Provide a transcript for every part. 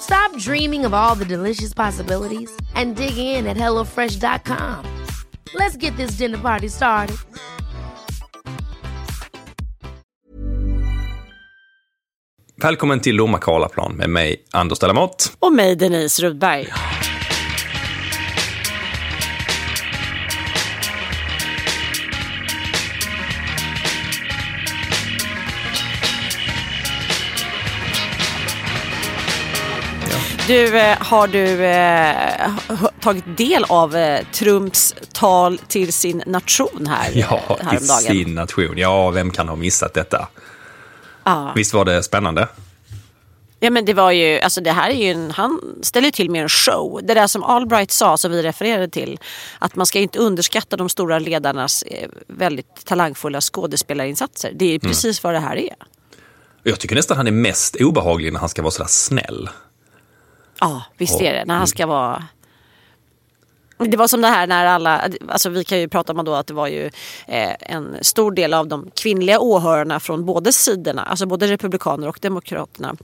Stop dreaming of all the delicious possibilities and dig in at HelloFresh.com. Let's get this dinner party started. Välkommen till Lomma Karlaplan med mig, Anders Delamott. Och mig, Denise Rudberg. Du, eh, har du eh, tagit del av eh, Trumps tal till sin nation här Ja, häromdagen? till sin nation. Ja, vem kan ha missat detta? Ja. Visst var det spännande? Ja men det var ju, alltså det här är ju en, han ställer ju till med en show. Det där som Albright sa, som vi refererade till, att man ska inte underskatta de stora ledarnas eh, väldigt talangfulla skådespelarinsatser. Det är ju precis vad det här är. Jag tycker nästan han är mest obehaglig när han ska vara sådär snäll. Ja, visst är det. När han Mm. ska vara... Det var som det här när alla, alltså vi kan ju prata om då att det var ju eh, en stor del av de kvinnliga åhörarna från båda sidorna, alltså både republikaner och demokraterna.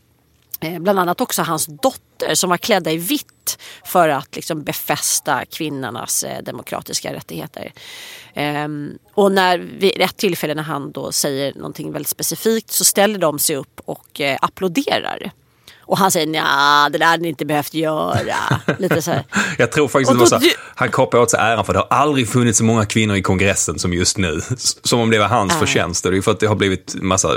Eh, bland annat också hans dotter som var klädda i vitt för att liksom befästa kvinnornas eh, demokratiska rättigheter. Ehm, och när vid ett tillfälle när han då säger någonting väldigt specifikt så ställer de sig upp och applåderar. Och han säger nja, det där hade ni inte behövt göra. Lite så här. Jag tror faktiskt Och att det var så han kapade åt sig äran för det har aldrig funnits så många kvinnor i kongressen som just nu. Som om det var hans förtjänst. Och Det är för att det har blivit massa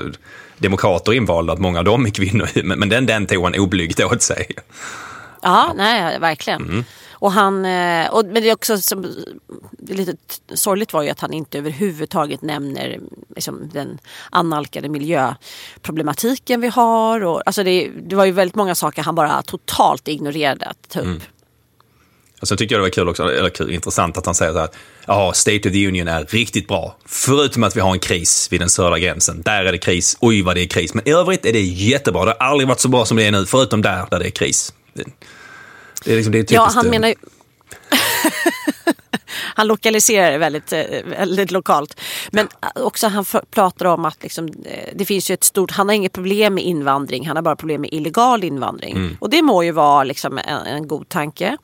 demokrater invalda, att många av dem är kvinnor. Men, men den, den tog han oblygt åt sig. Ja, nej, verkligen. Mm. Och han, eh, och, men det är också som, det är lite sorgligt var ju att han inte överhuvudtaget nämner liksom, den annalkade miljöproblematiken vi har. Och, alltså det, det var ju väldigt många saker han bara totalt ignorerade att ta upp. Och sen tyckte jag det var kul också, eller kul, intressant att han säger så här, ja, State of the Union är riktigt bra. Förutom att vi har en kris vid den södra gränsen. Där är det kris, oj vad det är kris. Men i övrigt är det jättebra. Det har aldrig varit så bra som det är nu, förutom där, där det är kris. Det, är liksom, det är Ja, han menar ju... han lokaliserar det väldigt, eh, väldigt lokalt. Men också han för, pratar om att liksom, eh, det finns ju ett stort, han har inget problem med invandring, han har bara problem med illegal invandring. Och det må ju vara liksom en, en god tanke.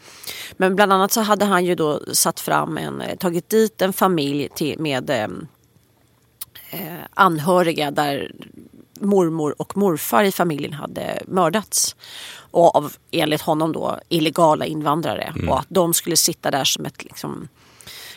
Men bland annat så hade han ju då satt fram en, eh, tagit dit en familj till, med eh, eh, anhöriga där mormor och morfar i familjen hade mördats. Och av, enligt honom då, illegala invandrare. Och att de skulle sitta där som ett, liksom,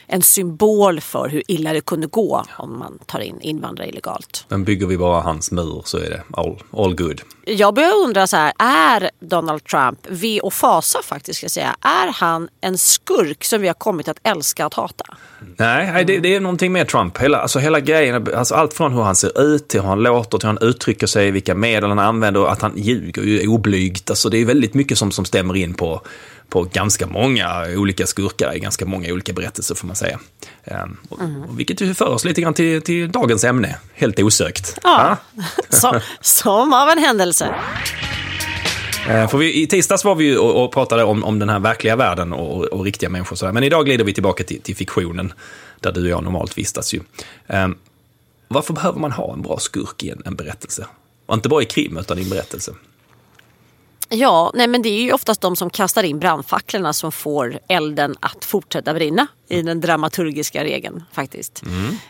en symbol för hur illa det kunde gå om man tar in invandrare illegalt. Men bygger vi bara hans mur så är det all, all good. Jag börjar undra så här, är Donald Trump, ve och fasa faktiskt ska jag säga, är han en skurk som vi har kommit att älska att hata? Nej, det, det är någonting med Trump. Hela, alltså hela grejen, alltså allt från hur han ser ut till hur han låter, till hur han uttrycker sig, vilka medel han använder och att han ljuger ju oblygt. Alltså det är väldigt mycket som, som stämmer in på, på ganska många olika skurkar i ganska många olika berättelser får man säga. Um, och, och vilket för oss lite grann till, till dagens ämne, helt osökt. Ja, som, som av en händelse. Eh, För vi, I tisdags var vi ju och, och pratade om, om den här verkliga världen och, och riktiga människor. och sådär. Men idag glider vi tillbaka till, till fiktionen, där du och jag normalt vistas. Ju. Um, varför behöver man ha en bra skurk i en, en berättelse? Och inte bara i krim, utan i en berättelse. Ja, nej men det är ju oftast de som kastar in brandfacklorna som får elden att fortsätta brinna i den dramaturgiska regeln faktiskt.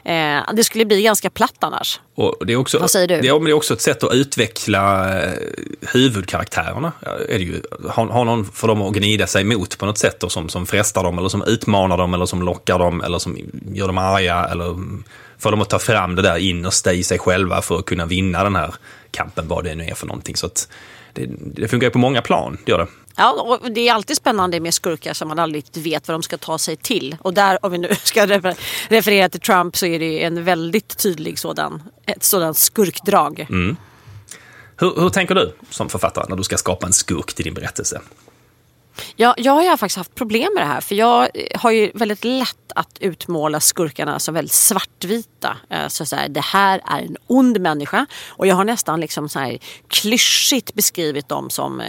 Mm. Eh, det skulle bli ganska platt annars. Och det är också, Vad säger du? Det är, men det är också ett sätt att utveckla eh, huvudkaraktärerna. Är det ju. Ha, ha någon för dem att gnida sig emot på något sätt då, som, som frestar dem, eller som utmanar dem, eller som lockar dem, eller som gör dem arga, eller får dem att ta fram det där innersta i sig själva för att kunna vinna den här kampen, vad det nu är för någonting. Så att det, det funkar på många plan, det gör det. Ja, och det är alltid spännande med skurkar som man aldrig vet vad de ska ta sig till. Och där, om vi nu ska referera till Trump, så är det en väldigt tydlig sådan, ett sådant skurkdrag. Mm. Hur, hur tänker du som författare när du ska skapa en skurk till din berättelse? Ja, jag har faktiskt haft problem med det här för jag har ju väldigt lätt att utmåla skurkarna som väldigt svartvita. Eh, så, så här, det här är en ond människa och jag har nästan liksom så här klyschigt beskrivit dem som eh,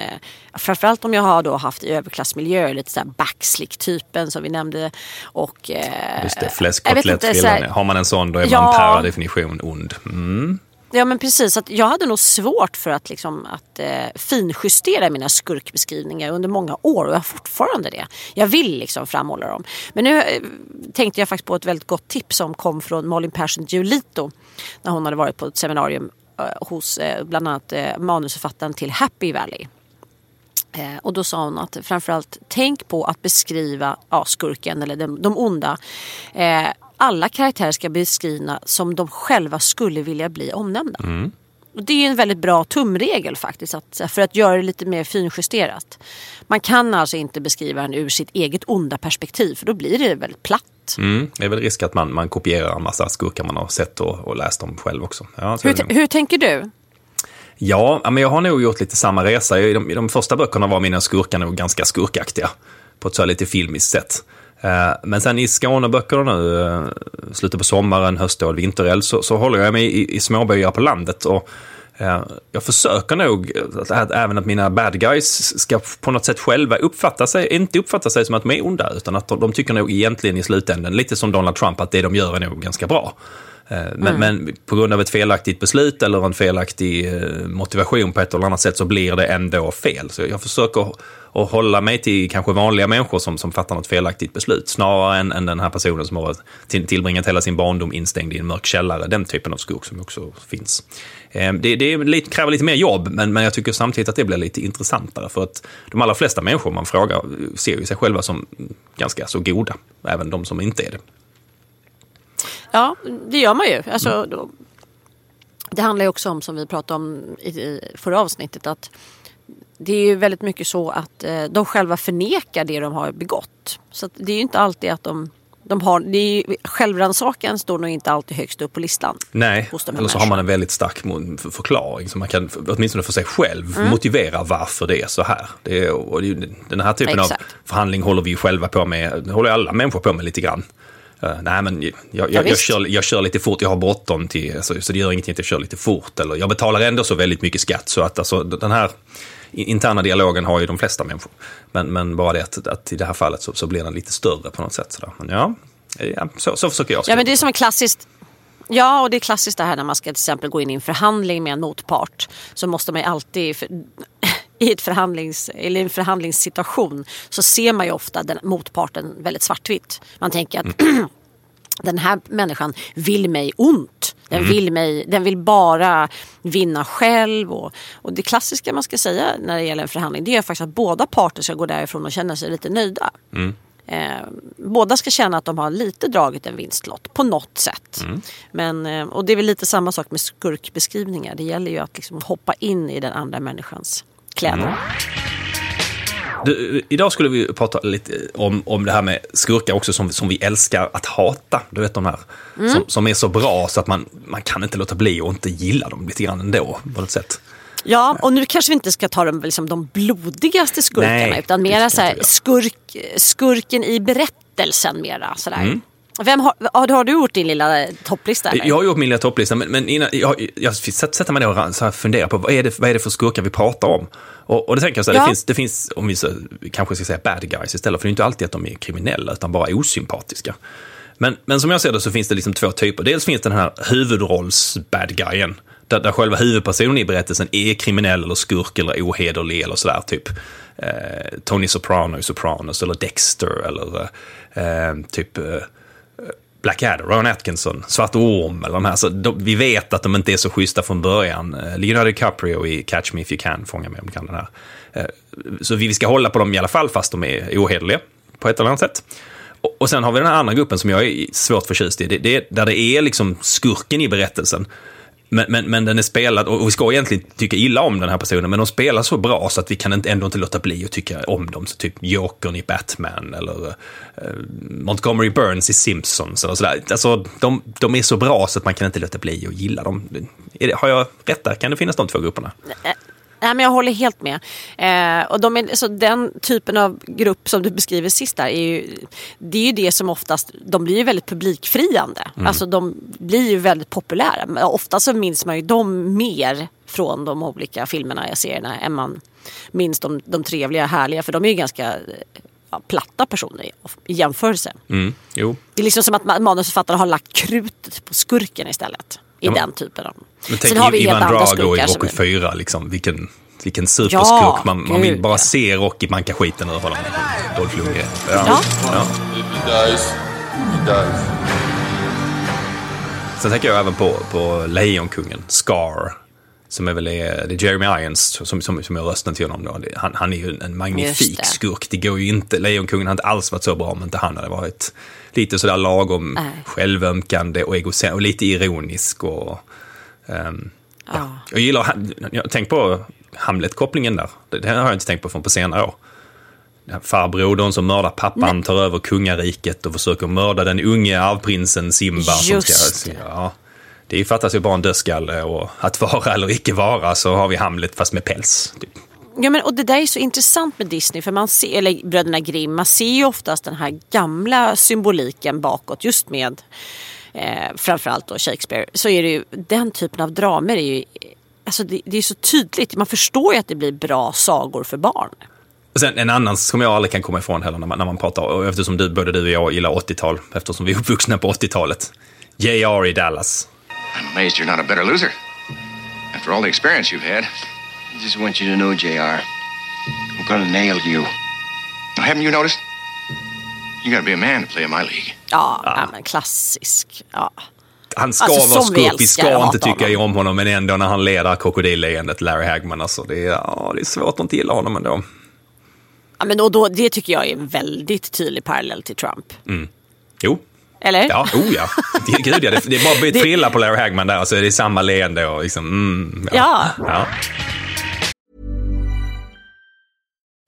framförallt om jag har då haft i överklassmiljö, lite så här backslick-typen som vi nämnde. Och, eh, Just det, fläskkotlett Har man en sån då är ja, man per definition ond. Mm. Ja men precis, att jag hade nog svårt för att, liksom, att eh, finjustera mina skurkbeskrivningar under många år och jag har fortfarande det. Jag vill liksom framhålla dem. Men nu eh, tänkte jag faktiskt på ett väldigt gott tips som kom från Malin Persson Giolito när hon hade varit på ett seminarium eh, hos eh, bland annat eh, manusförfattaren till Happy Valley. Eh, och då sa hon att framförallt tänk på att beskriva ja, skurken eller de, de onda eh, alla karaktärer ska beskrivna som de själva skulle vilja bli omnämnda. Mm. Och det är en väldigt bra tumregel faktiskt att, för att göra det lite mer finjusterat. Man kan alltså inte beskriva den ur sitt eget onda perspektiv för då blir det väldigt platt. Mm, det är väl risk att man, man kopierar en massa skurkar man har sett och, och läst om själv också. Ja, hur, hur tänker du? Ja, men jag har nog gjort lite samma resa. I de, i de första böckerna var mina skurkar nog ganska skurkaktiga. På ett så lite filmiskt sätt. Eh, men sen i Skåneböckerna nu, eh, slutet på sommaren, höstår, vintereld, så, så håller jag mig i, i småbyar på landet. Och eh, jag försöker nog att, även att mina bad guys ska på något sätt själva uppfatta sig, inte uppfatta sig som att de är onda, utan att de, de tycker nog egentligen i slutändan, lite som Donald Trump, att det de gör är nog ganska bra. Men, mm. men, på grund av ett felaktigt beslut eller en felaktig motivation på ett eller annat sätt så blir det ändå fel. Så jag försöker och hålla mig till kanske vanliga människor som, som fattar något felaktigt beslut snarare än, än den här personen som har till, tillbringat hela sin barndom instängd i en mörk källare. Den typen av skurk som också finns. Eh, det, det lite, kräver lite mer jobb, men, men jag tycker samtidigt att det blir lite intressantare för att de allra flesta människor man frågar eh, ser ju sig själva som ganska så goda, även de som inte är det. Ja, det gör man ju. Alltså, mm. då, det handlar ju också om, som vi pratade om i, i förra avsnittet, att det är ju väldigt mycket så att eh, de själva förnekar det de har begått. Så det är ju inte alltid att de de har, det är, självrannsakan står nog inte alltid högst upp på listan. Nej, eller så har man en väldigt stark förklaring som man kan, åtminstone för sig själv, mm. motivera varför det är så här. Det och det den här typen Exakt. av förhandling håller vi ju själva på med, det håller alla människor på med lite grann. Uh, nej, men jag, jag, ja, jag, kör, jag kör lite fort, jag har bråttom till, alltså, så det gör ingenting att jag kör lite fort. Eller jag betalar ändå så väldigt mycket skatt så att alltså, den här interna dialogen har ju de flesta människor. Men, men bara det att, att i det här fallet så, så blir den lite större på något sätt. Sådär. Men ja, ja så, så försöker jag. Ja, men det är som en klassiskt Ja, och det är klassiskt det här när man ska till exempel gå in i en förhandling med en motpart. Så måste man ju alltid, i ett förhandlings, eller en förhandlingssituation, så ser man ju ofta den motparten väldigt svartvitt. Man tänker att mm. den här människan vill mig ont. Den, mm. vill mig, den vill bara vinna själv. Och, och det klassiska man ska säga när det gäller en förhandling det är faktiskt att båda parter ska gå därifrån och känna sig lite nöjda. Mm. Eh, båda ska känna att de har lite dragit en vinstlott på något sätt. Mm. Men, eh, och det är väl lite samma sak med skurkbeskrivningar. Det gäller ju att liksom hoppa in i den andra människans kläder. Du, idag skulle vi prata lite om, om det här med skurkar också som, som vi älskar att hata. Du vet de här mm. som, som är så bra så att man, man kan inte låta bli att inte gilla dem lite grann ändå på något sätt. Ja, och nu kanske vi inte ska ta de, liksom, de blodigaste skurkarna Nej, utan mera så här, skurk, skurken i berättelsen mera sådär. Mm. Vem har, har, du gjort din lilla topplista? Eller? Jag har gjort min lilla topplista, men, men innan, jag, jag sätter mig ner och så funderar på vad är, det, vad är det för skurkar vi pratar om? Och, och det tänker jag så här, ja. det, finns, det finns, om vi så, kanske ska säga bad guys istället, för det är inte alltid att de är kriminella, utan bara osympatiska. Men, men som jag ser det så finns det liksom två typer. Dels finns det den här huvudrolls-bad guyen, där, där själva huvudpersonen i berättelsen är kriminell eller skurk eller ohederlig eller sådär, typ eh, Tony Soprano i Sopranos eller Dexter eller eh, typ eh, Blackadder, Ron Atkinson, Svart Orm eller de här. Så de, vi vet att de inte är så schyssta från början. Eh, Leonardo DiCaprio i Catch Me If You Can, Fånga mig om du kan den här. Eh, så vi ska hålla på dem i alla fall fast de är ohederliga på ett eller annat sätt. Och, och sen har vi den här andra gruppen som jag är svårt förtjust i. Det, det, där det är liksom skurken i berättelsen. Men, men, men den är spelad, och vi ska egentligen tycka illa om den här personen, men de spelar så bra så att vi kan inte, ändå inte låta bli att tycka om dem. Så typ Jokern i Batman eller eh, Montgomery Burns i Simpsons eller sådär. Alltså, de, de är så bra så att man kan inte låta bli att gilla dem. Det, har jag rätt där? Kan det finnas de två grupperna? Eh, Nej, men jag håller helt med. Eh, och de är, så den typen av grupp som du beskriver sist där, är ju, det är ju det som oftast, de blir ju väldigt publikfriande. Mm. Alltså de blir ju väldigt populära. Ofta så minns man ju dem mer från de olika filmerna, jag serierna, än man minns de, de trevliga, härliga. För de är ju ganska ja, platta personer i, i jämförelse. Mm. Det är liksom som att manusförfattaren har lagt krutet på skurken istället i ja, den typen av... Men tänk har vi Ivan Drago i Rocky 4, liksom, vilken, vilken superskurk. Ja, man, man vill bara se Rocky manka skiten ur honom. Dolph Lundgren. Ja. ja. ja. Sen tänker jag även på, på Lejonkungen, Scar. Som är väl det är Jeremy Irons som, som, som är rösten till honom. Då. Han, han är ju en magnifik skurk. Det går ju inte, Lejonkungen har inte alls varit så bra om inte han hade varit lite sådär lagom äh. självömkande och egocentrisk och lite ironisk. Och, um, ja. Jag gillar, jag tänk på Hamlet-kopplingen där. Det har jag inte tänkt på från på senare år. Farbrodern som mördar pappan, tar över kungariket och försöker mörda den unge arvprinsen Simba. Just ska, ja, det fattas ju bara en dödskalle och att vara eller icke vara så har vi Hamlet fast med päls. Typ. Ja, men, och det där är så intressant med Disney, för man ser, eller Bröderna Grimm, man ser ju oftast den här gamla symboliken bakåt just med eh, framförallt då Shakespeare. Så är det ju, den typen av dramer är ju, alltså det, det är så tydligt, man förstår ju att det blir bra sagor för barn. Sen en annan som jag aldrig kan komma ifrån heller när man, när man pratar, och eftersom du, både du och jag gillar 80-tal, eftersom vi är uppvuxna på 80-talet. J.R. i Dallas. I'm amazed you're not a better loser. After all the experience you've had. I just want you to know, JR, I'm gonna nail you. Haven't you noticed? You gotta be a man to play in my league. Ja, ja. men klassisk. Ja. Han ska alltså, vara skurk, vi ska inte tycka honom. om honom, men ändå när han leder krokodilleendet, Larry Hagman, alltså, det, är, ja, det är svårt att inte gilla honom ändå. Ja, men och då, det tycker jag är en väldigt tydlig parallell till Trump. Mm. Jo, eller? Ja, oh ja. Det, gud, ja. Det, det är bara att byta frilla på Larry Hagman där, så är det samma leende och liksom, mm, ja. ja. ja.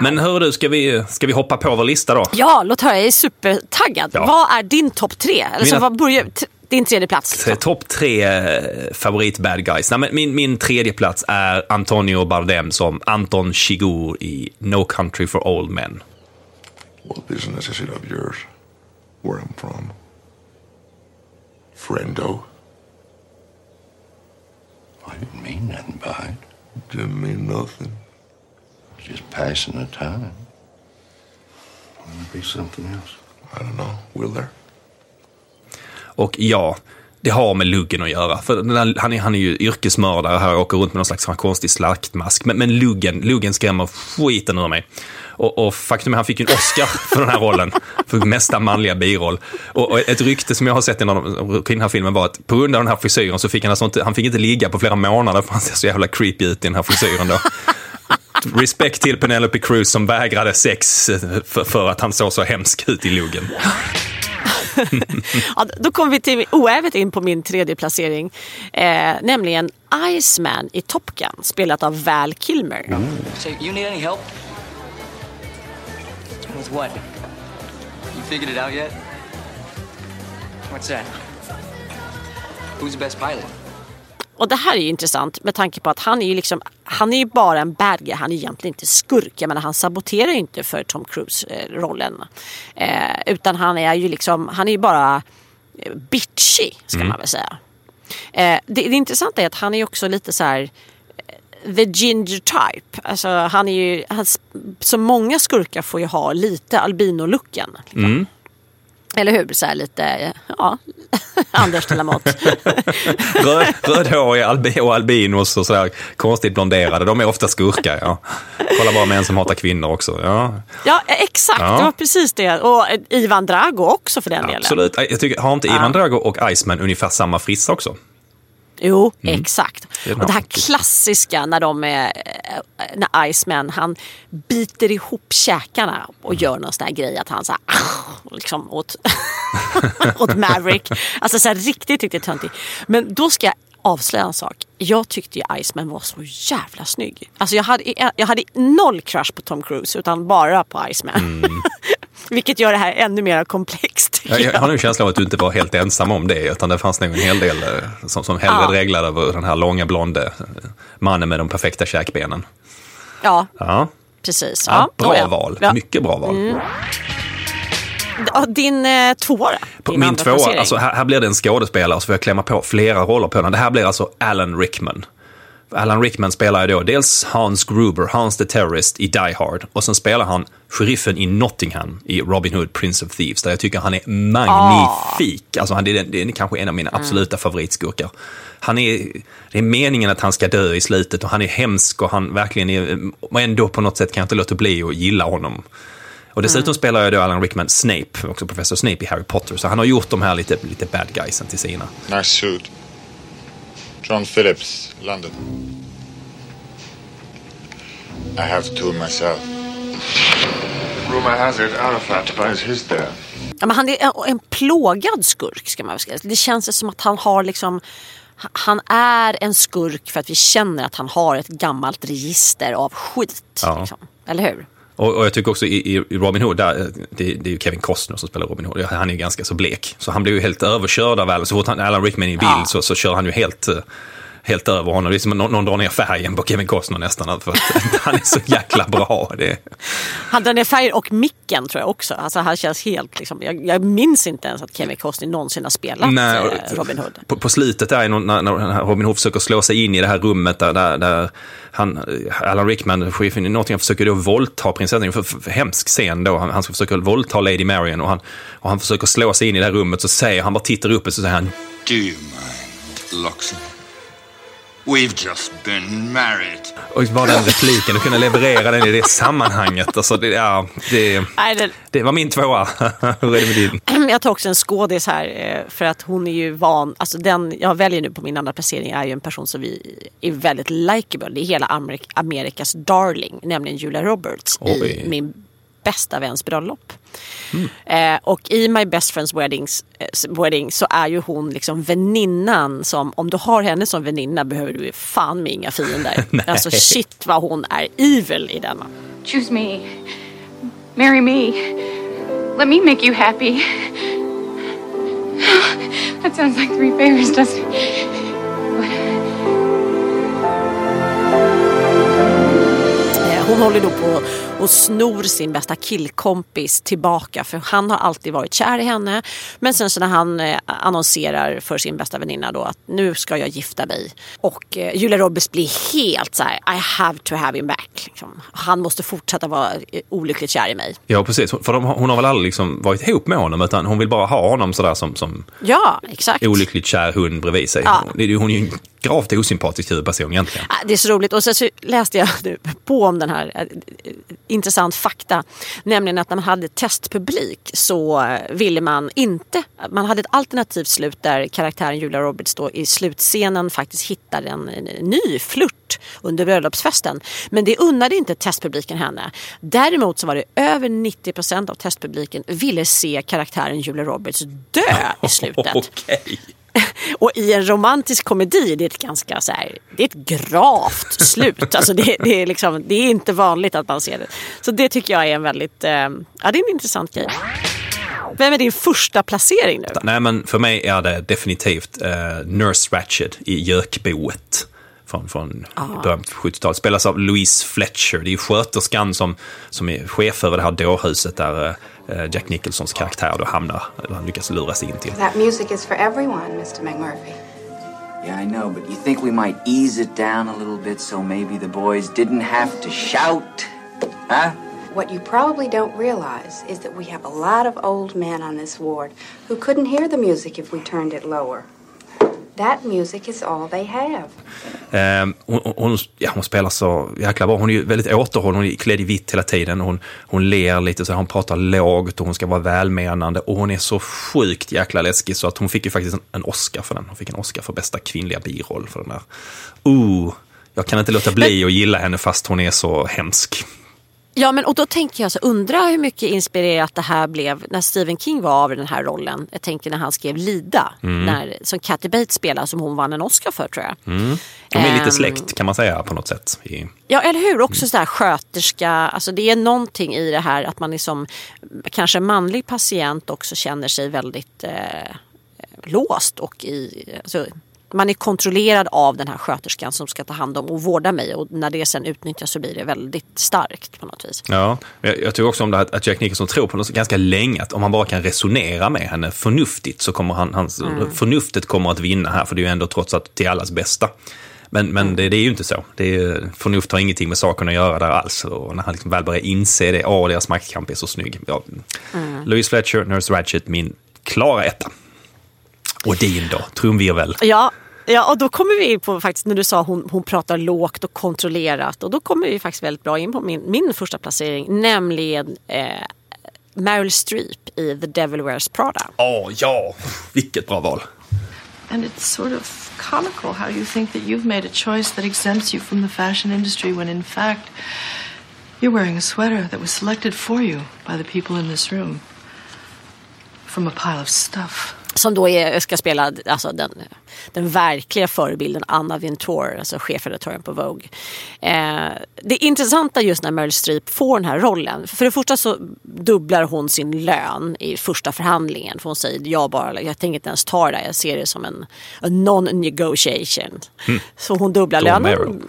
Men hör du, ska vi, ska vi hoppa på vår lista då? Ja, låt höra, jag är supertaggad. Ja. Vad är din topp tre? Eller så, vad börjar, din tredje plats? Topp tre eh, favorit bad guys. Nej, men min, min tredje plats är Antonio Bardem som Anton Chigurh i No Country for Old Men. What business is it of yours where I'm from? Friendo? I didn't mean nothing by it. Didn't mean nothing. Just passing the time. Will there be something else? I don't know. Will there? Och ja, det har med luggen att göra. För han är, han är ju yrkesmördare här och åker runt med någon slags konstig slaktmask. Men, men luggen, luggen skrämmer skiten ur mig. Och, och faktum är att han fick en Oscar för den här rollen, för mesta manliga biroll. Och, och ett rykte som jag har sett i den här filmen var att på grund av den här frisyren så fick han alltså inte, han fick inte ligga på flera månader för han ser så jävla creepy ut i den här frisyren då. Respekt till Penelope Cruz som vägrade sex för, för att han såg så hemsk ut i luggen. ja, då kommer vi till oävet in på min tredje placering. Eh, nämligen Iceman i Top Gun, spelat av Val Kilmer. Mm. So you need any help? With what? You figured it out yet? What's that? Who's the best pilot? Och det här är ju intressant med tanke på att han är ju liksom, han är ju bara en bad guy, han är egentligen inte skurk. Jag menar han saboterar ju inte för Tom Cruise-rollen. Eh, utan han är ju liksom, han är ju bara eh, bitchy ska mm. man väl säga. Eh, det, det intressanta är att han är också lite så här eh, the ginger type. Alltså han är ju, han, så många skurkar får ju ha lite albino-looken. Liksom. Mm. Eller hur? Så här lite, ja, Anders till. Röd, rödhåriga albi och albinos och sådär konstigt blonderade, de är ofta skurkar. Ja. Kolla bara män som hatar kvinnor också. Ja, ja exakt, ja. det var precis det. Och Ivan Drago också för den delen. Absolut. Jag tycker, har inte Ivan Drago och Iceman ungefär samma frissa också? Jo, mm. exakt. Det och det här klassiska när de är, när Iceman han biter ihop käkarna och mm. gör någon sån här grej att han så här, liksom åt, åt Maverick. Alltså så här, riktigt, riktigt töntig. Men då ska jag avslöja en sak. Jag tyckte ju Iceman var så jävla snygg. Alltså jag hade, jag hade noll crush på Tom Cruise utan bara på Iceman. Mm. Vilket gör det här ännu mer komplext. Jag, jag har nu känslan av att du inte var helt ensam om det, utan det fanns nog en hel del eh, som, som hellre ja. reglade över den här långa blonde mannen med de perfekta käkbenen. Ja, ja. precis. Ja, bra ja. val, mycket bra val. Mm. Din eh, tvåa Din Min tvåa, alltså här, här, blir det en skådespelare så får jag klämma på flera roller på den. Det här blir alltså Alan Rickman. Alan Rickman spelar ju då dels Hans Gruber, Hans the Terrorist i Die Hard och sen spelar han sheriffen i Nottingham i Robin Hood, Prince of Thieves, där jag tycker han är magnifik. Oh. Alltså han, det, är, det är kanske en av mina mm. absoluta favoritskurkar. Han är, det är meningen att han ska dö i slutet och han är hemsk och han verkligen är, och ändå på något sätt kan jag inte låta bli att gilla honom. Och dessutom mm. spelar jag då Alan Rickman Snape, också professor Snape i Harry Potter, så han har gjort de här lite, lite bad guysen till sina. Nice suit. John Phillips, London. I have two myself. Rumor has it Arafat buys his there. Ja, men han är en, en plågad skurk ska man säga. Det känns som att han har liksom han är en skurk för att vi känner att han har ett gammalt register av skit. Ja. Liksom. Eller hur? Och, och, jag tycker också i, i Robin Hood, där, det, det är ju Kevin Costner som spelar Robin Hood, han är ju ganska så blek. Så han blir ju helt överkörd av Alan, så fort han, Alan Rickman är i bild ja. så, så kör han ju helt eh, helt över honom. Det är som att någon, drar ner färgen på Kevin Costner nästan. För att han är så jäkla bra. Det... Han drar ner färgen och micken tror jag också. Alltså han känns helt liksom, jag, jag minns inte ens att Kevin Costner någonsin har spelat Nej, eh, Robin Hood. På, på slutet där när, när Robin Hood försöker slå sig in i det här rummet där, där, där han, Alan Rickman, chefen i Nottingham, försöker då våldta prinsessan. För, för, för hemsk scen då. Han, han försöker våldta Lady Marian och han, och han försöker slå sig in i det här rummet. Så säger han, bara tittar upp och så säger han Do you mind, Loxley? We've just been married. Och bara den repliken, att kunna leverera den i det sammanhanget. Alltså det, ja, det, Nej, det, det var min tvåa. Hur är det med din? Jag tar också en skådis här eh, för att hon är ju van, alltså den jag väljer nu på min andra placering är ju en person som vi är väldigt likeable. Det är hela Amerik Amerikas darling, nämligen Julia Roberts Oj. i min bästa väns bröllop. Mm. Eh, och i My Best Friends weddings, eh, Wedding så är ju hon liksom väninnan som, om du har henne som väninna behöver du fan med inga fiender. alltså shit vad hon är evil i denna. Choose me. Marry me. Let me make you happy. That sounds like three bears, doesn't it? Hon håller då på Hon snor sin bästa killkompis tillbaka för han har alltid varit kär i henne. Men sen så när han eh, annonserar för sin bästa väninna då att nu ska jag gifta mig. Och eh, Julia Roberts blir helt så här, I have to have him back. Liksom. Han måste fortsätta vara eh, olyckligt kär i mig. Ja, precis. För de, hon har väl aldrig liksom varit ihop med honom, utan hon vill bara ha honom sådär som, som Ja, exakt. olyckligt kär hund bredvid sig. Ja. Ju- Hon är ju en gravt osympatisk huvudperson egentligen. Ah, Det är så roligt. Och sen så läste jag på om den här eh, intressant fakta. Nämligen att när man hade testpublik så ville man inte, man hade ett alternativt slut där karaktären Julia Roberts då i slutscenen faktiskt hittar en, ny flört under bröllopsfesten. Men det unnade inte testpubliken henne. Däremot så var det över 90% av testpubliken ville se karaktären Julia Roberts dö i slutet. Okej. Och i en romantisk komedi, det är ett ganska så här, det är ett gravt slut. Alltså det, det, är liksom, det är inte vanligt att man ser det. Så det tycker jag är en väldigt, eh, ja det är en intressant grej. Vem är din första placering nu? Nej, men för mig är det definitivt eh, Nurse Ratched i Gökboet. Från, från början på 70-talet. Spelas av Louise Fletcher. Det är sköterskan som, som är chef över det här dårhuset där eh, Jack Nicholsons karaktär då hamnar, eller han lyckas lura sig in till. That music is for everyone, Mr. McMurphy. Yeah, I know, but you think we might ease it down a little bit so maybe the boys didn't have to shout? Huh? What you probably don't realize is that we have a lot of old men on this ward who couldn't hear the music if we turned it lower. That music is all they have. Eh, hon, hon, ja, hon spelar så jäkla bra. Hon är ju väldigt återhållen, hon är klädd i vitt hela tiden. Hon, hon ler lite, så hon pratar lågt och hon ska vara välmenande. Och hon är så sjukt jäkla läskig så att hon fick ju faktiskt en, Oscar för den. Hon fick en Oscar för bästa kvinnliga biroll för den där. Ooh, jag kan inte låta bli att gilla henne fast hon är så hemsk. Ja, men och då tänker jag så undra hur mycket inspirerat det här blev när Stephen King var av den här rollen. Jag tänker när han skrev Lida, Mm. när, som Kathy Bates spelar, som hon vann en Oscar för tror jag. Mm. De är lite Ehm. släkt kan man säga på något sätt. I, Ja, eller hur? Också så här sköterska. Alltså det är någonting i det här att man är som kanske manlig patient också känner sig väldigt eh, låst och i, alltså, man är kontrollerad av den här sköterskan som ska ta hand om och vårda mig och när det sen utnyttjas så blir det väldigt starkt på något vis. Ja, jag, jag tycker också om det här att Jack Nicholson tror på något ganska länge att om han bara kan resonera med henne förnuftigt så kommer han, hans, Mm. förnuftet kommer att vinna här för det är ju ändå trots allt till allas bästa. Men, men Mm. det, det är ju inte så. Det är, förnuft har ingenting med saken att göra där alls. Och när han liksom väl börjar inse det, åh, deras maktkamp är så snygg. Ja. Mm. Louise Fletcher, Nurse Ratched, min klara etta. Och din då, trumvirvel. Ja, ja, och då kommer vi in på faktiskt när du sa hon, hon pratar lågt och kontrollerat och då kommer vi faktiskt väldigt bra in på min, min första placering, nämligen eh, Meryl Streep i The Devil Wears Prada. Åh, ja! Vilket bra val. And it's sort of comical how you think that you've made a choice that exempts you from the fashion industry when in fact you're wearing a sweater that was selected for you by the people in this room from a pile of stuff. Som då är, ska spela alltså den, den verkliga förebilden Anna Wintour, alltså chefredaktören på Vogue. Eh, det intressanta just när Meryl Streep får den här rollen, för det första så dubblar hon sin lön i första förhandlingen. För hon säger jag bara, jag tänker inte ens ta det jag ser det som en non-negotiation. Mm. Så hon dubblar Go lönen. Meryl.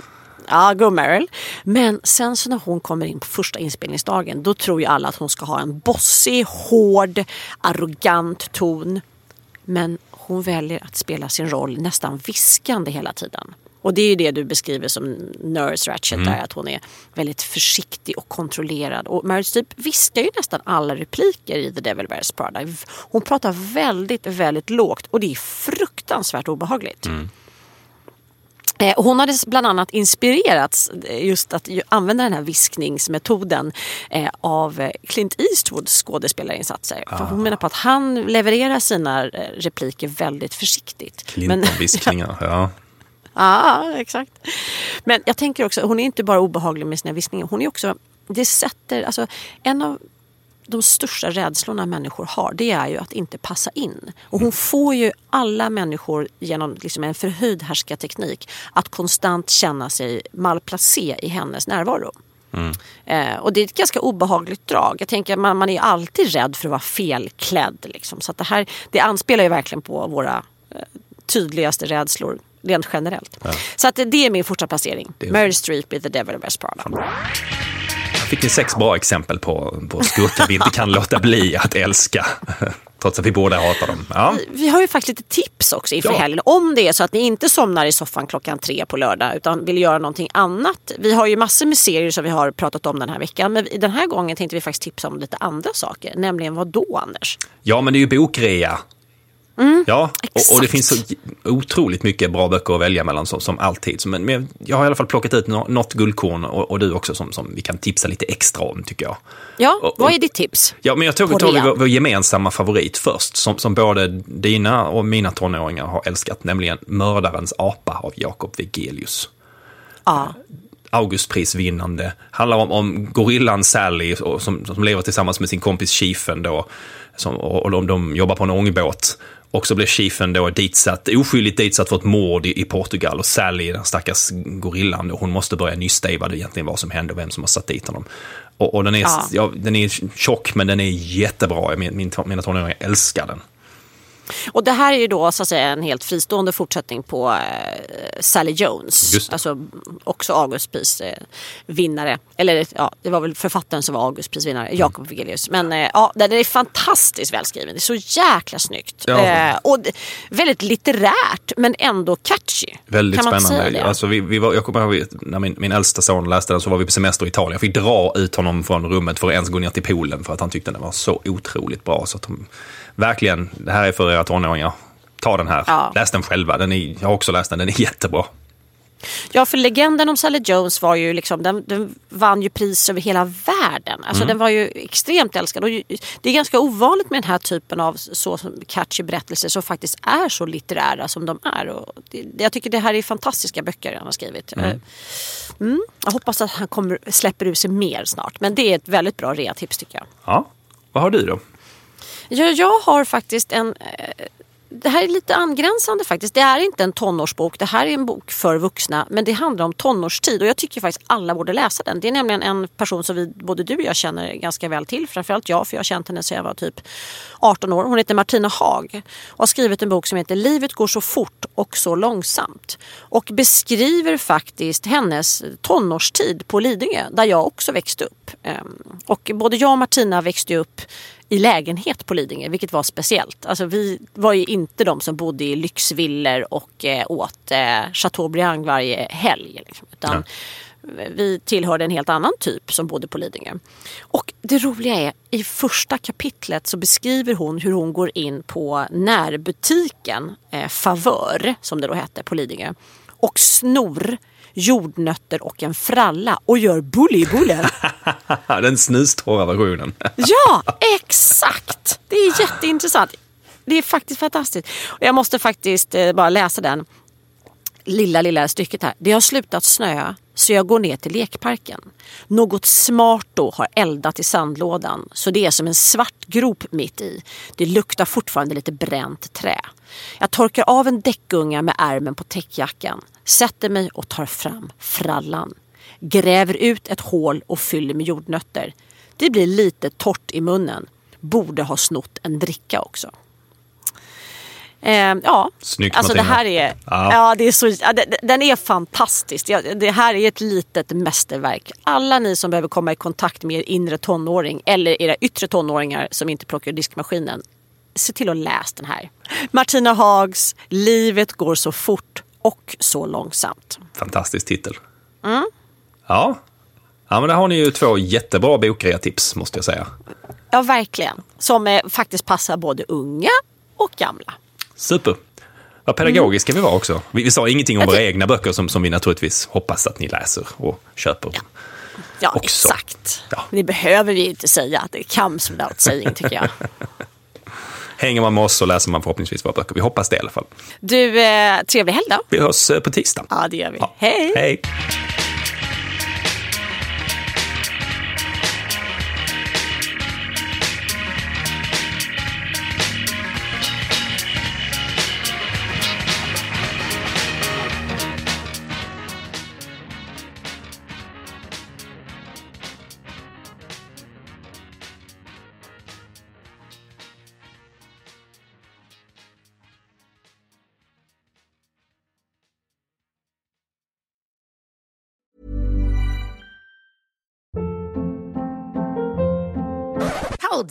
Ja, go Meryl. Men sen så när hon kommer in på första inspelningsdagen då tror ju alla att hon ska ha en bossig, hård, arrogant ton. Men hon väljer att spela sin roll nästan viskande hela tiden. Och det är ju det du beskriver som Nurse Ratched Mm. där, att hon är väldigt försiktig och kontrollerad. Och Meryl Streep viskar ju nästan alla repliker i The Devil Wears Prada. Hon pratar väldigt, väldigt lågt och det är fruktansvärt obehagligt. Eh, och Hon hade bland annat inspirerats eh, just att använda den här viskningsmetoden eh, av eh, Clint Eastwoods skådespelarinsatser. För hon menar på att han levererar sina eh, repliker väldigt försiktigt. Clinton-viskningar, ja. Ja, exakt. Men jag tänker också, hon är inte bara obehaglig med sina viskningar. Hon är också, det sätter, alltså en av de största rädslorna människor har det är ju att inte passa in. Och hon får ju alla människor genom liksom en förhöjd härskarteknik att konstant känna sig malplacé i hennes närvaro. Eh, och det är ett ganska obehagligt drag. Jag tänker man, man är alltid rädd för att vara felklädd. Liksom. Så att det här det anspelar ju verkligen på våra eh, tydligaste rädslor rent generellt. Så att det, det är min fortsatta placering. Meryl Streep i The Devil Wears Prada. Fick ni sex bra exempel på, på skurkar vi inte kan låta bli att älska. Trots att vi båda hatar dem. Ja. Vi har ju faktiskt lite tips också inför Ja. helgen. Om det är så att ni inte somnar i soffan klockan tre på lördag utan vill göra någonting annat. Vi har ju massor med serier som vi har pratat om den här veckan. Men den här gången tänkte vi faktiskt tipsa om lite andra saker. Nämligen vad då Anders? ja, men det är ju bokrea. Ja, och, och det finns så otroligt mycket bra böcker att välja mellan som, som alltid. Så, Men, men jag har i alla fall plockat ut nå- något guldkorn och, och du också som, som vi kan tipsa lite extra om tycker jag. Ja, Och- vad är ditt tips? Ja, men jag vi rean. vår, vår gemensamma favorit först, som, som både dina och mina tonåringar har älskat, nämligen Mördarens apa av Jakob Wegelius. Ja. Augustprisvinnande. Handlar om, om gorillan Sally som, som lever tillsammans med sin kompis Chiefen då. Som, och och de, de jobbar på en ångbåt. Och så blir Chiefen då ditsatt, oskyldigt ditsatt för ett mord i, i Portugal. Och Sally, den stackars gorillan, hon måste börja nysta i vad det egentligen var som hände och vem som har satt dit honom. Och, och den, är, Ja. ja. den är tjock men den är jättebra. Min, min, mina tonåringar älskar den. Och det här är ju då så att säga en helt fristående fortsättning på eh, Sally Jones. Alltså också Augustprisvinnare. Eh. Eller ja, det var väl författaren som var Augustprisvinnare, Mm. Jakob Wigelius. Men eh, ja, den är fantastiskt välskriven. Det är så jäkla snyggt. Ja. Eh, och väldigt litterärt men ändå catchy. Väldigt kan man spännande. Säga det? Alltså vi, vi var, jag kommer ihåg när min, min äldsta son läste den så var vi på semester i Italien. Jag fick dra ut honom från rummet för att ens gå ner till poolen för att han tyckte den var så otroligt bra. Så att de, verkligen, det här är för era tonåringar. Ta den här. Ja. Läs den själva. Den är, jag har också läst den, den är jättebra. Ja, för legenden om Sally Jones var ju liksom, den, den vann ju pris över hela världen. Alltså Mm. den var ju extremt älskad. Och det är ganska ovanligt med den här typen av så catchy berättelser som faktiskt är så litterära som de är. Och det, jag tycker det här är fantastiska böcker han har skrivit. Mm. Eh, Mm, jag hoppas att han kommer, släpper ur sig mer snart. Men det är ett väldigt bra reatips tycker jag. Ja, vad har du då? Ja, jag har faktiskt en... Eh, det här är lite angränsande faktiskt. Det är inte en tonårsbok. Det här är en bok för vuxna. Men det handlar om tonårstid och jag tycker faktiskt alla borde läsa den. Det är nämligen en person som vi, både du och jag känner ganska väl till. Framförallt jag, för jag har känt henne sedan jag var typ 18 år. Hon heter Martina Haag och har skrivit en bok som heter Livet går så fort och så långsamt. Och beskriver faktiskt hennes tonårstid på Lidingö, där jag också växte upp. Ehm, och både jag och Martina växte ju upp i lägenhet på Lidingö, vilket var speciellt. Alltså, vi var ju inte de som bodde i lyxvillor och eh, åt eh, Chateaubriand varje helg. Liksom, utan vi tillhörde en helt annan typ som bodde på Lidingö. Och det roliga är, i första kapitlet så beskriver hon hur hon går in på närbutiken eh, Favör, som det då hette på Lidingö, och snor jordnötter och en fralla och gör bullybullar. Den snustorra versionen. Ja, exakt! Det är jätteintressant. Det är faktiskt fantastiskt. Och jag måste faktiskt eh, bara läsa den lilla, lilla stycket här. Det har slutat snöa så jag går ner till lekparken. Något smart då har eldat i sandlådan så det är som en svart grop mitt i. Det luktar fortfarande lite bränt trä. Jag torkar av en däckunga med ärmen på täckjackan, sätter mig och tar fram frallan. Gräver ut ett hål och fyller med jordnötter. Det blir lite torrt i munnen. Borde ha snott en dricka också. Eh, ja, Snyggt, alltså det här är, Ja. ja. det är så, ja, det, den är fantastisk. Ja, det här är ett litet mästerverk. Alla ni som behöver komma i kontakt med er inre tonåring eller era yttre tonåringar som inte plockar diskmaskinen. Se till att läsa den här. Martina Hags Livet går så fort och så långsamt. Fantastisk titel. Mm. Ja. ja, men där har ni ju två jättebra bokrea-tips måste jag säga. Ja, verkligen. Som eh, faktiskt passar både unga och gamla. Super. Vad pedagogiska vi var också. Vi, vi sa ingenting om Jag våra egna böcker som, som vi naturligtvis hoppas att ni läser och köper. Ja, Också. exakt. Det behöver vi inte säga. Det comes without saying tycker jag. Hänger man med oss så läser man förhoppningsvis våra böcker. Vi hoppas det i alla fall. Du, eh, trevlig helg då. Vi hörs eh, på tisdag. Ja, det gör vi. Hej! Hej!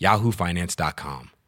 yahoofinance.com.